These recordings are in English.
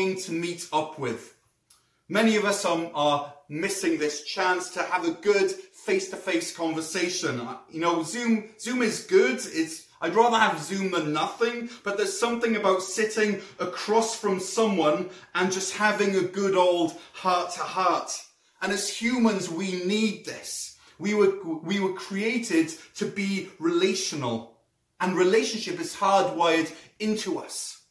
longing to meet up with? Many of us are, missing this chance to have a good face-to-face conversation. You know, Zoom, Zoom is good. It's, I'd rather have Zoom than nothing, but there's something about sitting across from someone and just having a good old heart to heart. And as humans, we need this. We were, we were created to be relational and relationship is hardwired into us.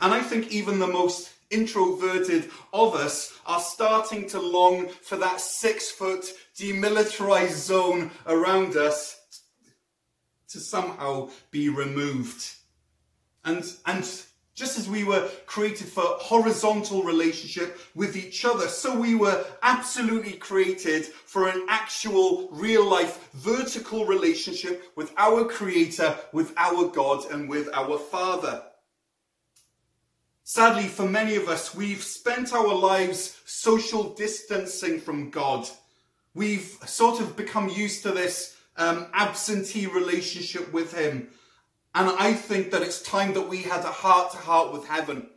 And I think even the most introverted of us are starting to long for that six foot demilitarized zone around us to somehow be removed. And, and just as we were created for horizontal relationship with each other, so we were absolutely created for an actual, real life, vertical relationship with our Creator, with our God, and with our Father. Sadly, for many of us, we've spent our lives social distancing from God. We've sort of become used to this um, absentee relationship with Him. And I think that it's time that we had a heart to heart with heaven.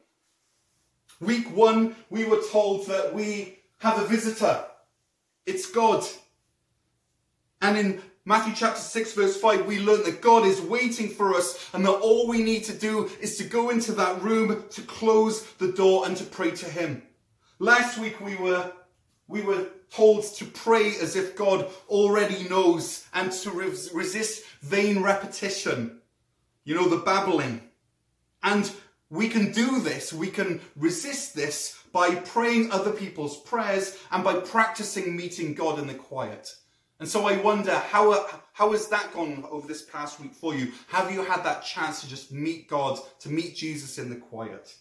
Week one, we were told that we have a visitor. It's God. And in Matthew chapter 6 verse 5, we learn that God is waiting for us and that all we need to do is to go into that room, to close the door and to pray to Him. Last week we were, we were told to pray as if God already knows and to resist vain repetition. You know, the babbling. And we can do this, we can resist this by praying other people's prayers and by practicing meeting God in the quiet. And so I wonder, how, how has that gone over this past week for you? Have you had that chance to just meet God, to meet Jesus in the quiet?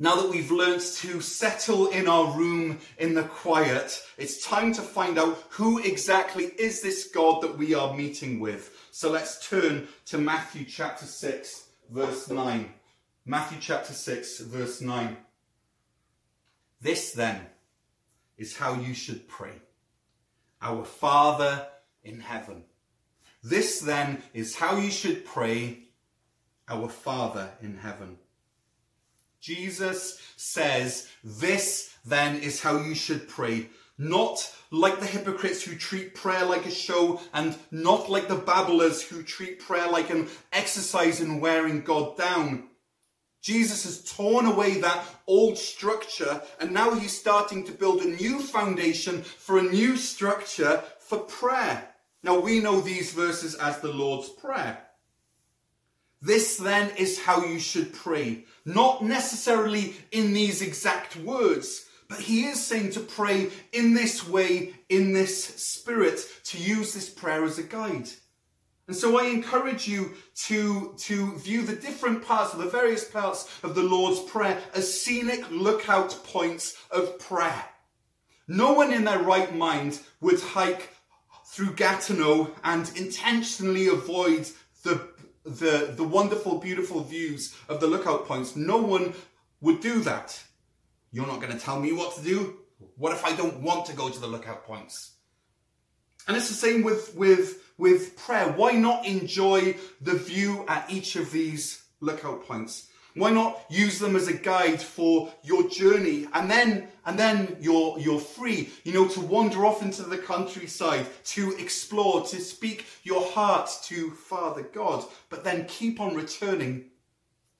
Now that we've learnt to settle in our room in the quiet, it's time to find out who exactly is this God that we are meeting with. So let's turn to Matthew chapter 6, verse 9. Matthew chapter 6, verse 9. This then is how you should pray. Our Father in heaven. This then is how you should pray. Our Father in heaven. Jesus says, This then is how you should pray. Not like the hypocrites who treat prayer like a show, and not like the babblers who treat prayer like an exercise in wearing God down. Jesus has torn away that old structure, and now he's starting to build a new foundation for a new structure for prayer. Now we know these verses as the Lord's Prayer. This then is how you should pray. Not necessarily in these exact words, but he is saying to pray in this way, in this spirit, to use this prayer as a guide. And so I encourage you to, to view the different parts the various parts of the Lord's Prayer as scenic lookout points of prayer. No one in their right mind would hike through Gatineau and intentionally avoid the the, the wonderful, beautiful views of the lookout points. No one would do that. You're not going to tell me what to do. What if I don't want to go to the lookout points? And it's the same with, with, with prayer. Why not enjoy the view at each of these lookout points? Why not use them as a guide for your journey? And then, and then you're, you're free, you know, to wander off into the countryside, to explore, to speak your heart to Father God, but then keep on returning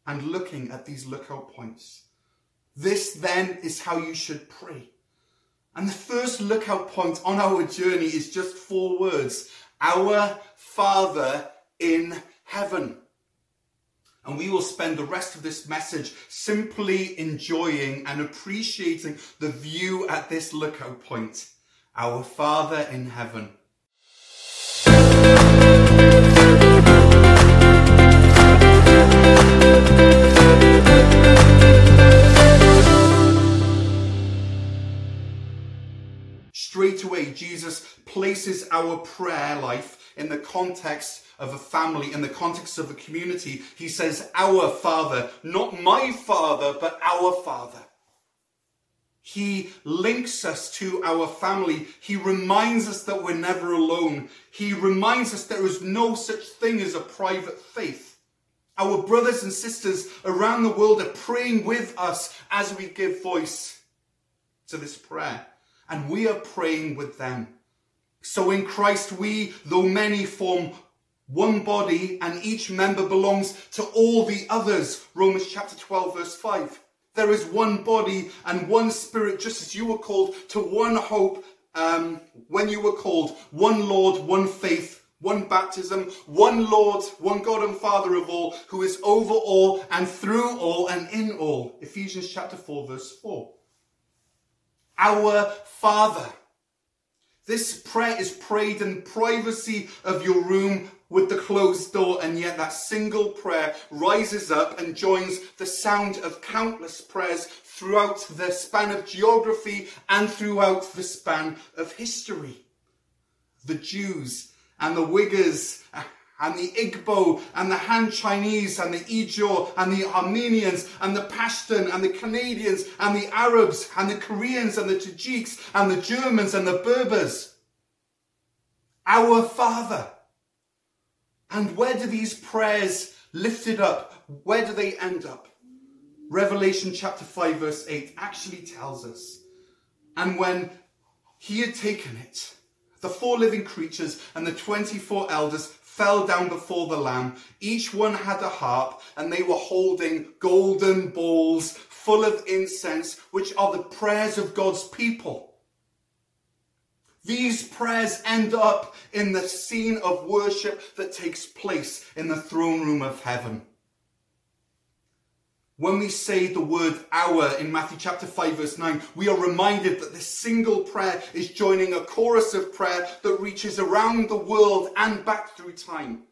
and looking at these lookout points. This then is how you should pray. And the first lookout point on our journey is just four words. Our Father in heaven. And we will spend the rest of this message simply enjoying and appreciating the view at this lookout point. Our Father in heaven. Away, Jesus places our prayer life in the context of a family, in the context of a community, he says, Our Father, not my Father, but our Father. He links us to our family. He reminds us that we're never alone. He reminds us there is no such thing as a private faith. Our brothers and sisters around the world are praying with us as we give voice to this prayer. And we are praying with them. So in Christ, we, though many, form one body and each member belongs to all the others. Romans chapter 12 verse 5. There is one body and one spirit, just as you were called to one hope um, when you were called. One Lord, one faith, one baptism, one Lord, one God and Father of all, who is over all and through all and in all. Ephesians chapter 4, verse 4. Our Father. This prayer is prayed in privacy of your room with the closed door, and yet that single prayer rises up and joins the sound of countless prayers throughout the span of geography and throughout the span of history. The Jews and the Uyghurs and the Igbo and the Han Chinese and the Ijaw and the Armenians and the Pashtun and the Canadians and the Arabs and the Koreans and the Tajiks and the Germans and the Berbers. Our Father and where do these prayers lifted up, where do they end up? Revelation chapter 5 verse 8 actually tells us. And when he had taken it, the four living creatures and the 24 elders fell down before the Lamb. Each one had a harp, and they were holding golden bowls full of incense, which are the prayers of God's people. These prayers end up in the scene of worship that takes place in the throne room of heaven. When we say the word our in Matthew chapter 5 verse 9, we are reminded that this single prayer is joining a chorus of prayer that reaches around the world and back through time.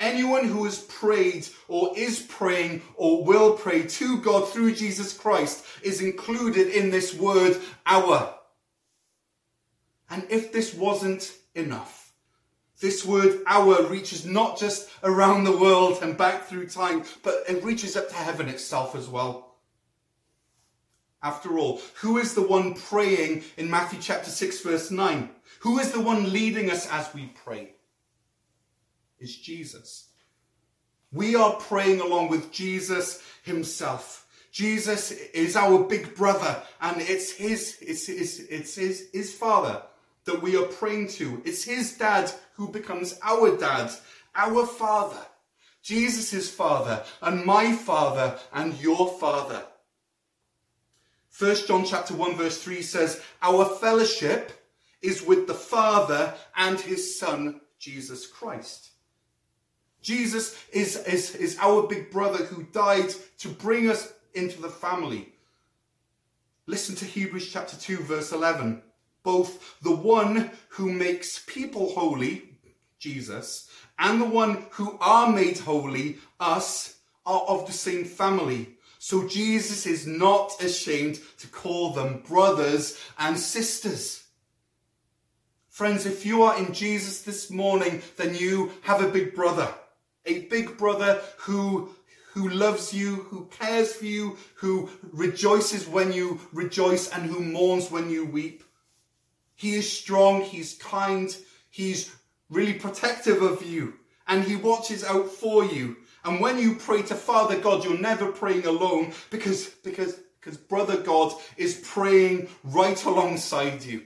Anyone who has prayed or is praying or will pray to God through Jesus Christ is included in this word our. And if this wasn't enough, this word our reaches not just around the world and back through time, but it reaches up to heaven itself as well. After all, who is the one praying in Matthew chapter 6 verse 9? Who is the one leading us as we pray? It's Jesus. We are praying along with Jesus himself. Jesus is our big brother and it's his, it's, it's, it's his, his father that we are praying to. It's his dad who becomes our dad, our father. Jesus' father and my father and your father. 1 John chapter 1 verse 3 says, Our fellowship is with the Father and his Son, Jesus Christ. Jesus is, is, is our big brother who died to bring us into the family. Listen to Hebrews chapter 2 verse 11 both the one who makes people holy, Jesus, and the one who are made holy, us, are of the same family. So Jesus is not ashamed to call them brothers and sisters. Friends, if you are in Jesus this morning, then you have a big brother. A big brother who who loves you, who cares for you, who rejoices when you rejoice, and who mourns when you weep. He is strong, he's kind, he's really protective of you, and he watches out for you. And when you pray to Father God, you're never praying alone because, because, because brother God is praying right alongside you.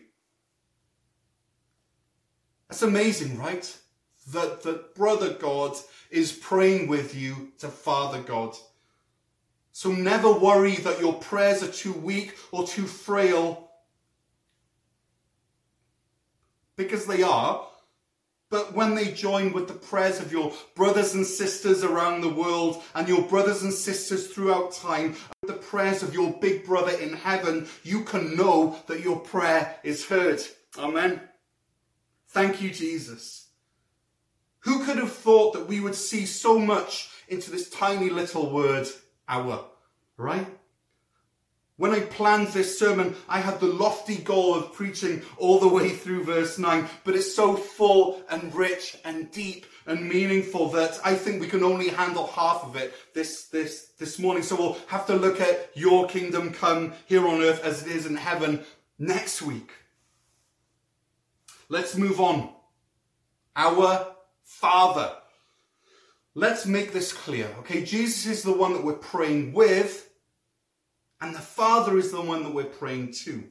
That's amazing, right? That, that brother God is praying with you to Father God. So never worry that your prayers are too weak or too frail because they are. But when they join with the prayers of your brothers and sisters around the world and your brothers and sisters throughout time, the prayers of your big brother in heaven, you can know that your prayer is heard. Amen. Thank you, Jesus. Who could have thought that we would see so much into this tiny little word, our, right? When I planned this sermon, I had the lofty goal of preaching all the way through verse 9, but it's so full and rich and deep and meaningful that I think we can only handle half of it this, this, this morning. So we'll have to look at your kingdom come here on earth as it is in heaven next week. Let's move on. Our Father. Let's make this clear, okay? Jesus is the one that we're praying with and the Father is the one that we're praying to.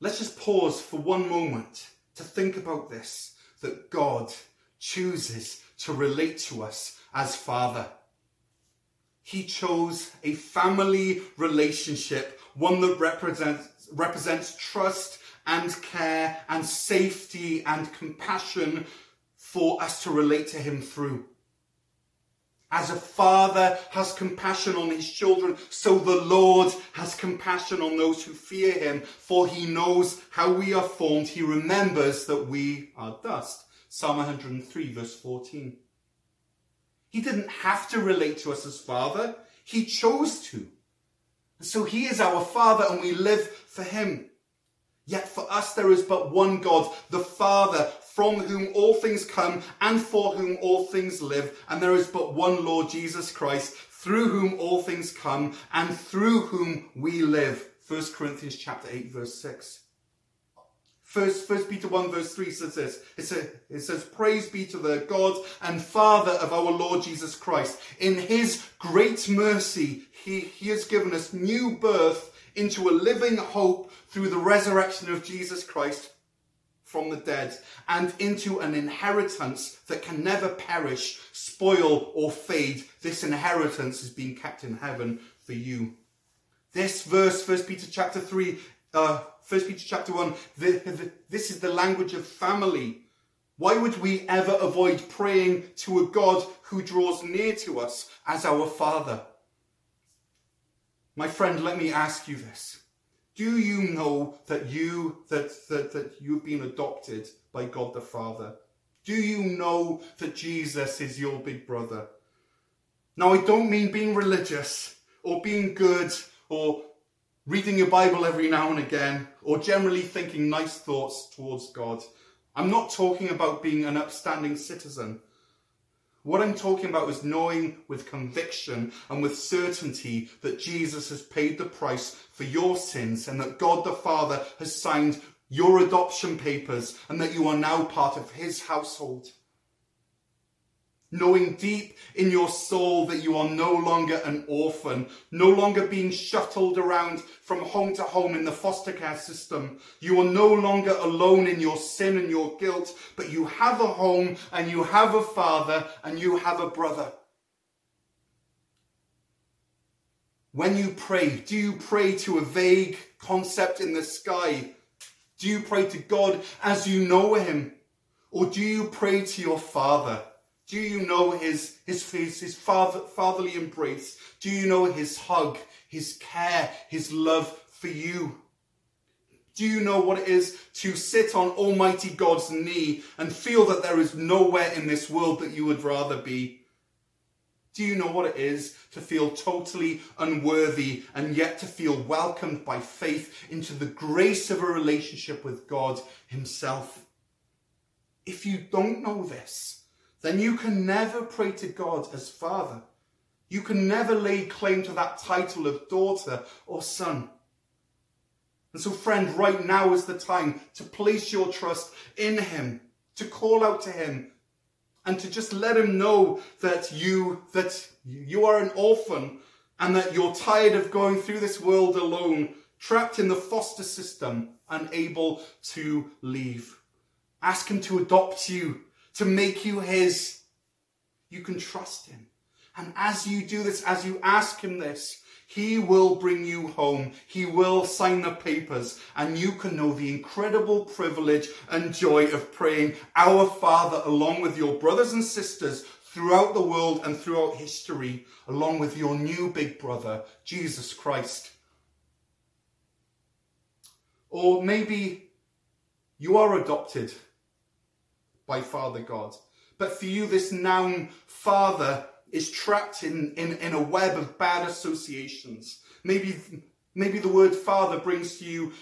Let's just pause for one moment to think about this that God chooses to relate to us as Father. He chose a family relationship, one that represents, represents trust and care and safety and compassion for us to relate to Him through. As a father has compassion on his children, so the Lord has compassion on those who fear him, for he knows how we are formed. He remembers that we are dust. Psalm 103 verse 14. He didn't have to relate to us as father. He chose to. So he is our father and we live for him. Yet for us there is but one God, the Father, from whom all things come and for whom all things live. And there is but one Lord Jesus Christ, through whom all things come and through whom we live. 1 Corinthians chapter 8 verse 6. First, First Peter 1 verse 3 says this. It says, it says, Praise be to the God and Father of our Lord Jesus Christ. In his great mercy, he, he has given us new birth into a living hope through the resurrection of Jesus Christ from the dead and into an inheritance that can never perish, spoil, or fade. This inheritance is being kept in heaven for you. This verse, First Peter chapter 3, uh, 1 Peter chapter 1, the, the, this is the language of family. Why would we ever avoid praying to a God who draws near to us as our Father? My friend, let me ask you this. Do you know that you that, that, that you've been adopted by God the Father? Do you know that Jesus is your big brother? Now I don't mean being religious or being good or reading your Bible every now and again or generally thinking nice thoughts towards God. I'm not talking about being an upstanding citizen. What I'm talking about is knowing with conviction and with certainty that Jesus has paid the price for your sins and that God the Father has signed your adoption papers and that you are now part of his household knowing deep in your soul that you are no longer an orphan, no longer being shuttled around from home to home in the foster care system. You are no longer alone in your sin and your guilt, but you have a home and you have a father and you have a brother. When you pray, do you pray to a vague concept in the sky? Do you pray to God as you know him? Or do you pray to your father? Do you know his, his, his, his father, fatherly embrace? Do you know his hug, his care, his love for you? Do you know what it is to sit on Almighty God's knee and feel that there is nowhere in this world that you would rather be? Do you know what it is to feel totally unworthy and yet to feel welcomed by faith into the grace of a relationship with God Himself? If you don't know this, then you can never pray to God as Father. You can never lay claim to that title of daughter or son. And so, friend, right now is the time to place your trust in Him, to call out to Him, and to just let Him know that you that you are an orphan and that you're tired of going through this world alone, trapped in the foster system, unable to leave. Ask Him to adopt you to make you his. You can trust him. And as you do this, as you ask him this, he will bring you home. He will sign the papers and you can know the incredible privilege and joy of praying our Father along with your brothers and sisters throughout the world and throughout history, along with your new big brother, Jesus Christ. Or maybe you are adopted by Father God. But for you, this noun Father is trapped in, in, in a web of bad associations. Maybe, maybe the word father brings to you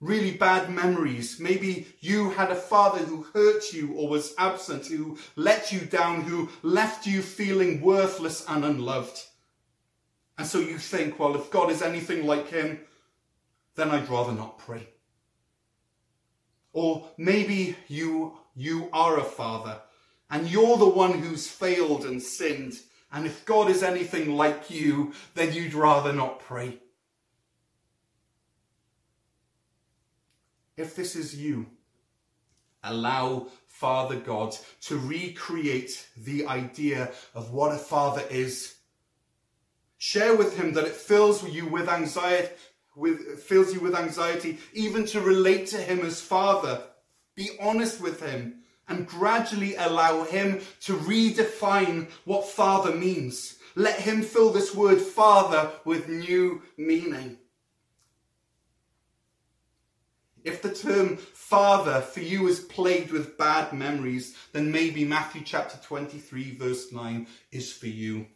really bad memories. Maybe you had a father who hurt you or was absent, who let you down, who left you feeling worthless and unloved. And so you think, well, if God is anything like him, then I'd rather not pray. Or maybe you, you are a father and you're the one who's failed and sinned. And if God is anything like you, then you'd rather not pray. If this is you, allow Father God to recreate the idea of what a father is. Share with him that it fills you with anxiety, with, fills you with anxiety, even to relate to him as father. Be honest with him and gradually allow him to redefine what father means. Let him fill this word father with new meaning. If the term father for you is plagued with bad memories, then maybe Matthew chapter 23 verse 9 is for you.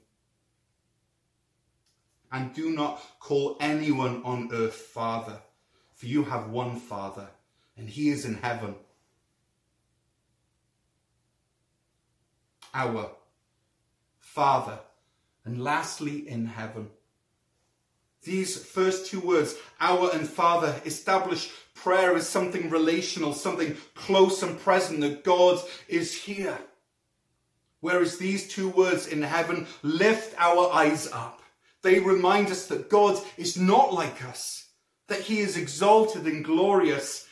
And do not call anyone on earth father, for you have one father, and he is in heaven. Our Father, and lastly in heaven. These first two words, our and Father, establish prayer as something relational, something close and present, that God is here. Whereas these two words in heaven lift our eyes up. They remind us that God is not like us, that he is exalted and glorious.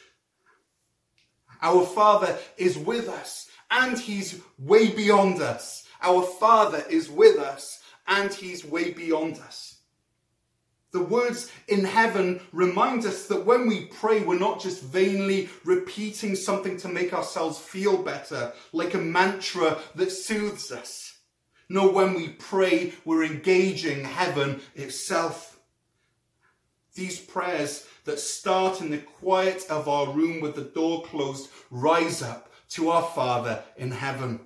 Our Father is with us and he's way beyond us. Our Father is with us and he's way beyond us. The words in heaven remind us that when we pray, we're not just vainly repeating something to make ourselves feel better, like a mantra that soothes us. No, when we pray, we're engaging heaven itself. These prayers that start in the quiet of our room with the door closed rise up to our Father in heaven.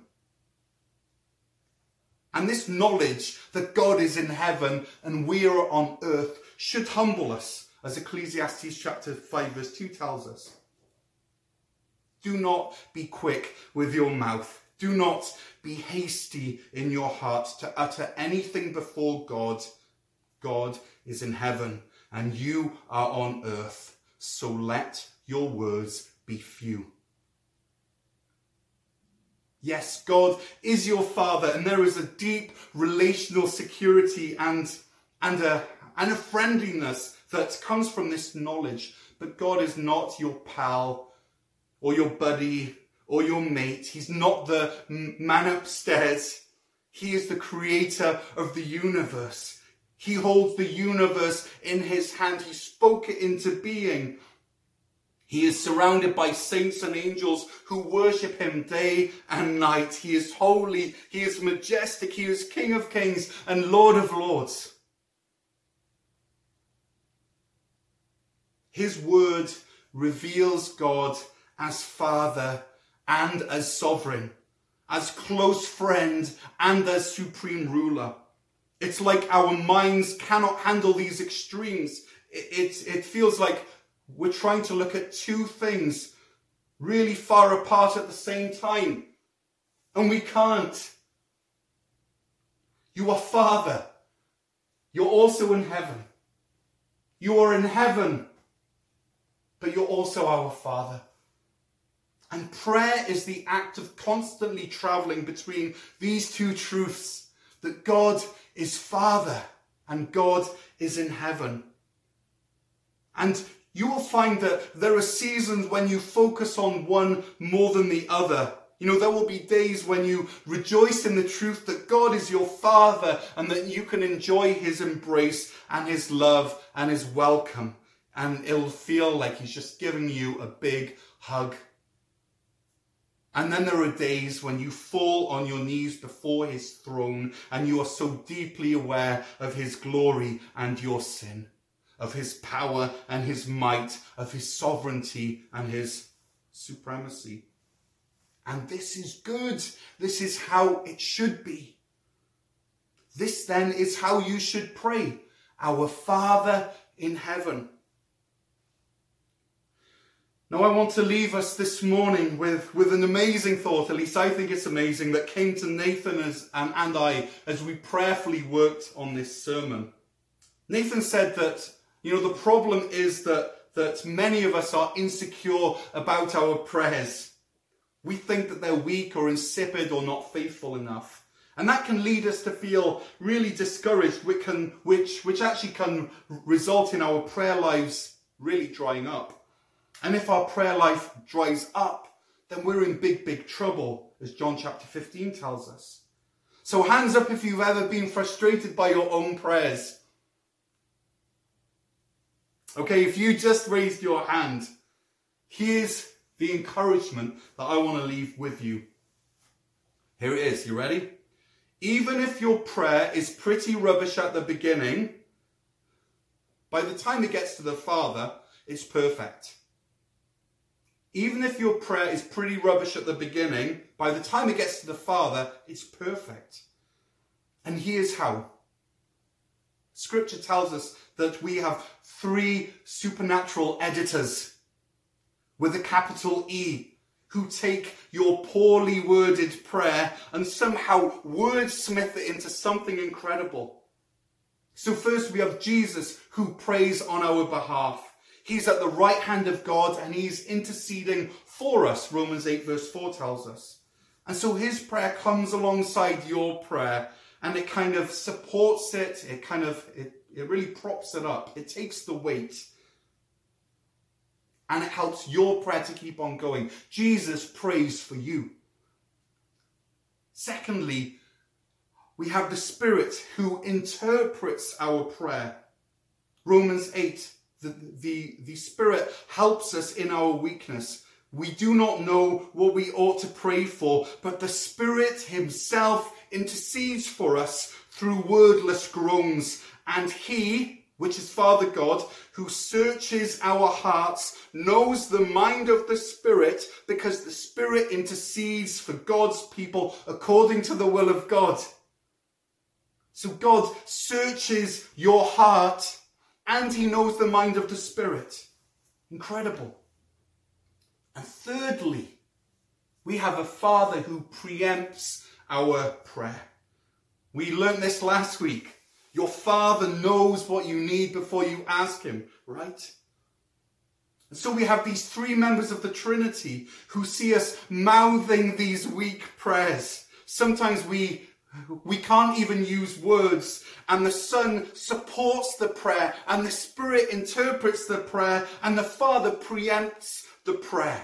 And this knowledge that God is in heaven and we are on earth should humble us, as Ecclesiastes chapter 5 verse 2 tells us. Do not be quick with your mouth. Do not be hasty in your heart to utter anything before God. God is in heaven and you are on earth. So let your words be few. Yes, God is your Father, and there is a deep relational security and, and, a, and a friendliness that comes from this knowledge. But God is not your pal or your buddy or your mate. He's not the man upstairs. He is the creator of the universe. He holds the universe in his hand. He spoke it into being. He is surrounded by saints and angels who worship him day and night. He is holy. He is majestic. He is King of kings and Lord of lords. His word reveals God as Father and as sovereign, as close friend and as supreme ruler. It's like our minds cannot handle these extremes. It, it, it feels like we're trying to look at two things really far apart at the same time. And we can't. You are Father. You're also in heaven. You are in heaven, but you're also our Father. And prayer is the act of constantly traveling between these two truths that God is Father and God is in heaven. And you will find that there are seasons when you focus on one more than the other. You know, there will be days when you rejoice in the truth that God is your Father and that you can enjoy His embrace and His love and His welcome. And it'll feel like He's just giving you a big hug. And then there are days when you fall on your knees before His throne and you are so deeply aware of His glory and your sin of his power and his might, of his sovereignty and his supremacy. And this is good. This is how it should be. This then is how you should pray. Our Father in heaven. Now, I want to leave us this morning with, with an amazing thought, at least I think it's amazing, that came to Nathan as, and, and I as we prayerfully worked on this sermon. Nathan said that, you know, the problem is that, that many of us are insecure about our prayers. We think that they're weak or insipid or not faithful enough. And that can lead us to feel really discouraged, which, can, which, which actually can result in our prayer lives really drying up. And if our prayer life dries up, then we're in big, big trouble, as John chapter 15 tells us. So hands up if you've ever been frustrated by your own prayers. Okay, if you just raised your hand, here's the encouragement that I want to leave with you. Here it is. You ready? Even if your prayer is pretty rubbish at the beginning, by the time it gets to the Father, it's perfect. Even if your prayer is pretty rubbish at the beginning, by the time it gets to the Father, it's perfect. And here's how. Scripture tells us that we have three supernatural editors with a capital E who take your poorly worded prayer and somehow wordsmith it into something incredible. So first we have Jesus who prays on our behalf. He's at the right hand of God and he's interceding for us, Romans 8 verse 4 tells us. And so his prayer comes alongside your prayer and it kind of supports it. It kind of, it, it really props it up. It takes the weight and it helps your prayer to keep on going. Jesus prays for you. Secondly, we have the Spirit who interprets our prayer. Romans 8 the, the, the Spirit helps us in our weakness. We do not know what we ought to pray for, but the Spirit Himself intercedes for us through wordless groans. And He, which is Father God, who searches our hearts, knows the mind of the Spirit because the Spirit intercedes for God's people according to the will of God. So God searches your heart and he knows the mind of the Spirit. Incredible. And thirdly, we have a Father who preempts our prayer. We learned this last week. Your Father knows what you need before you ask Him, right? And so we have these three members of the Trinity who see us mouthing these weak prayers. Sometimes we we can't even use words. And the Son supports the prayer, and the Spirit interprets the prayer, and the Father preempts the prayer.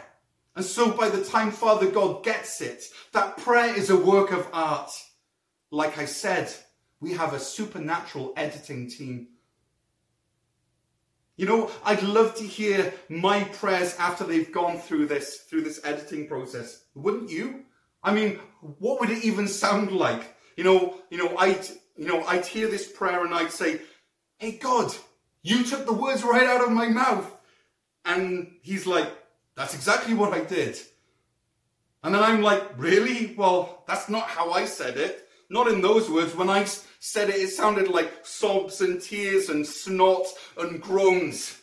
And so by the time Father God gets it, that prayer is a work of art. Like I said, we have a supernatural editing team. You know, I'd love to hear my prayers after they've gone through this, through this editing process. Wouldn't you? I mean, what would it even sound like? You know, you know, I'd, you know, I'd hear this prayer and I'd say, Hey God, you took the words right out of my mouth. And he's like, that's exactly what I did. And then I'm like, really? Well, that's not how I said it. Not in those words. When I said it, it sounded like sobs and tears and snot and groans.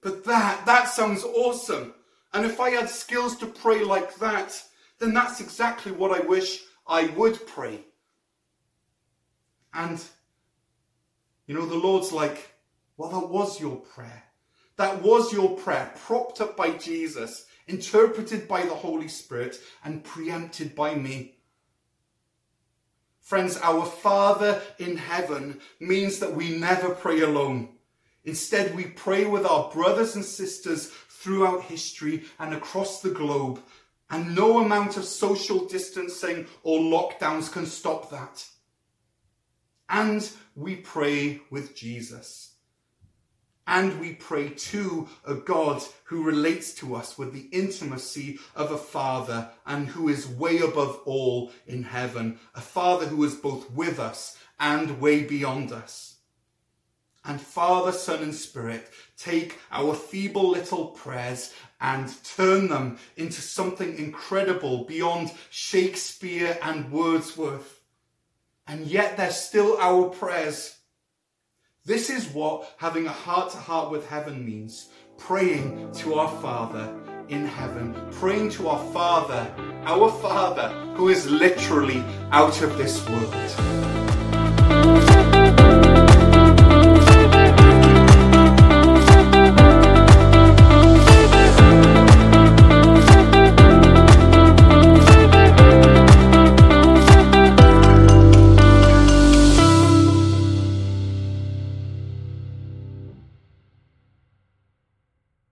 But that, that sounds awesome. And if I had skills to pray like that, then that's exactly what I wish I would pray. And, you know, the Lord's like, well, that was your prayer. That was your prayer, propped up by Jesus, interpreted by the Holy Spirit, and preempted by me. Friends, our Father in heaven means that we never pray alone. Instead, we pray with our brothers and sisters throughout history and across the globe, and no amount of social distancing or lockdowns can stop that and we pray with Jesus. And we pray to a God who relates to us with the intimacy of a father and who is way above all in heaven. A father who is both with us and way beyond us. And Father, Son, and Spirit take our feeble little prayers and turn them into something incredible beyond Shakespeare and Wordsworth and yet they're still our prayers. This is what having a heart to heart with heaven means praying to our Father in heaven, praying to our Father, our Father, who is literally out of this world.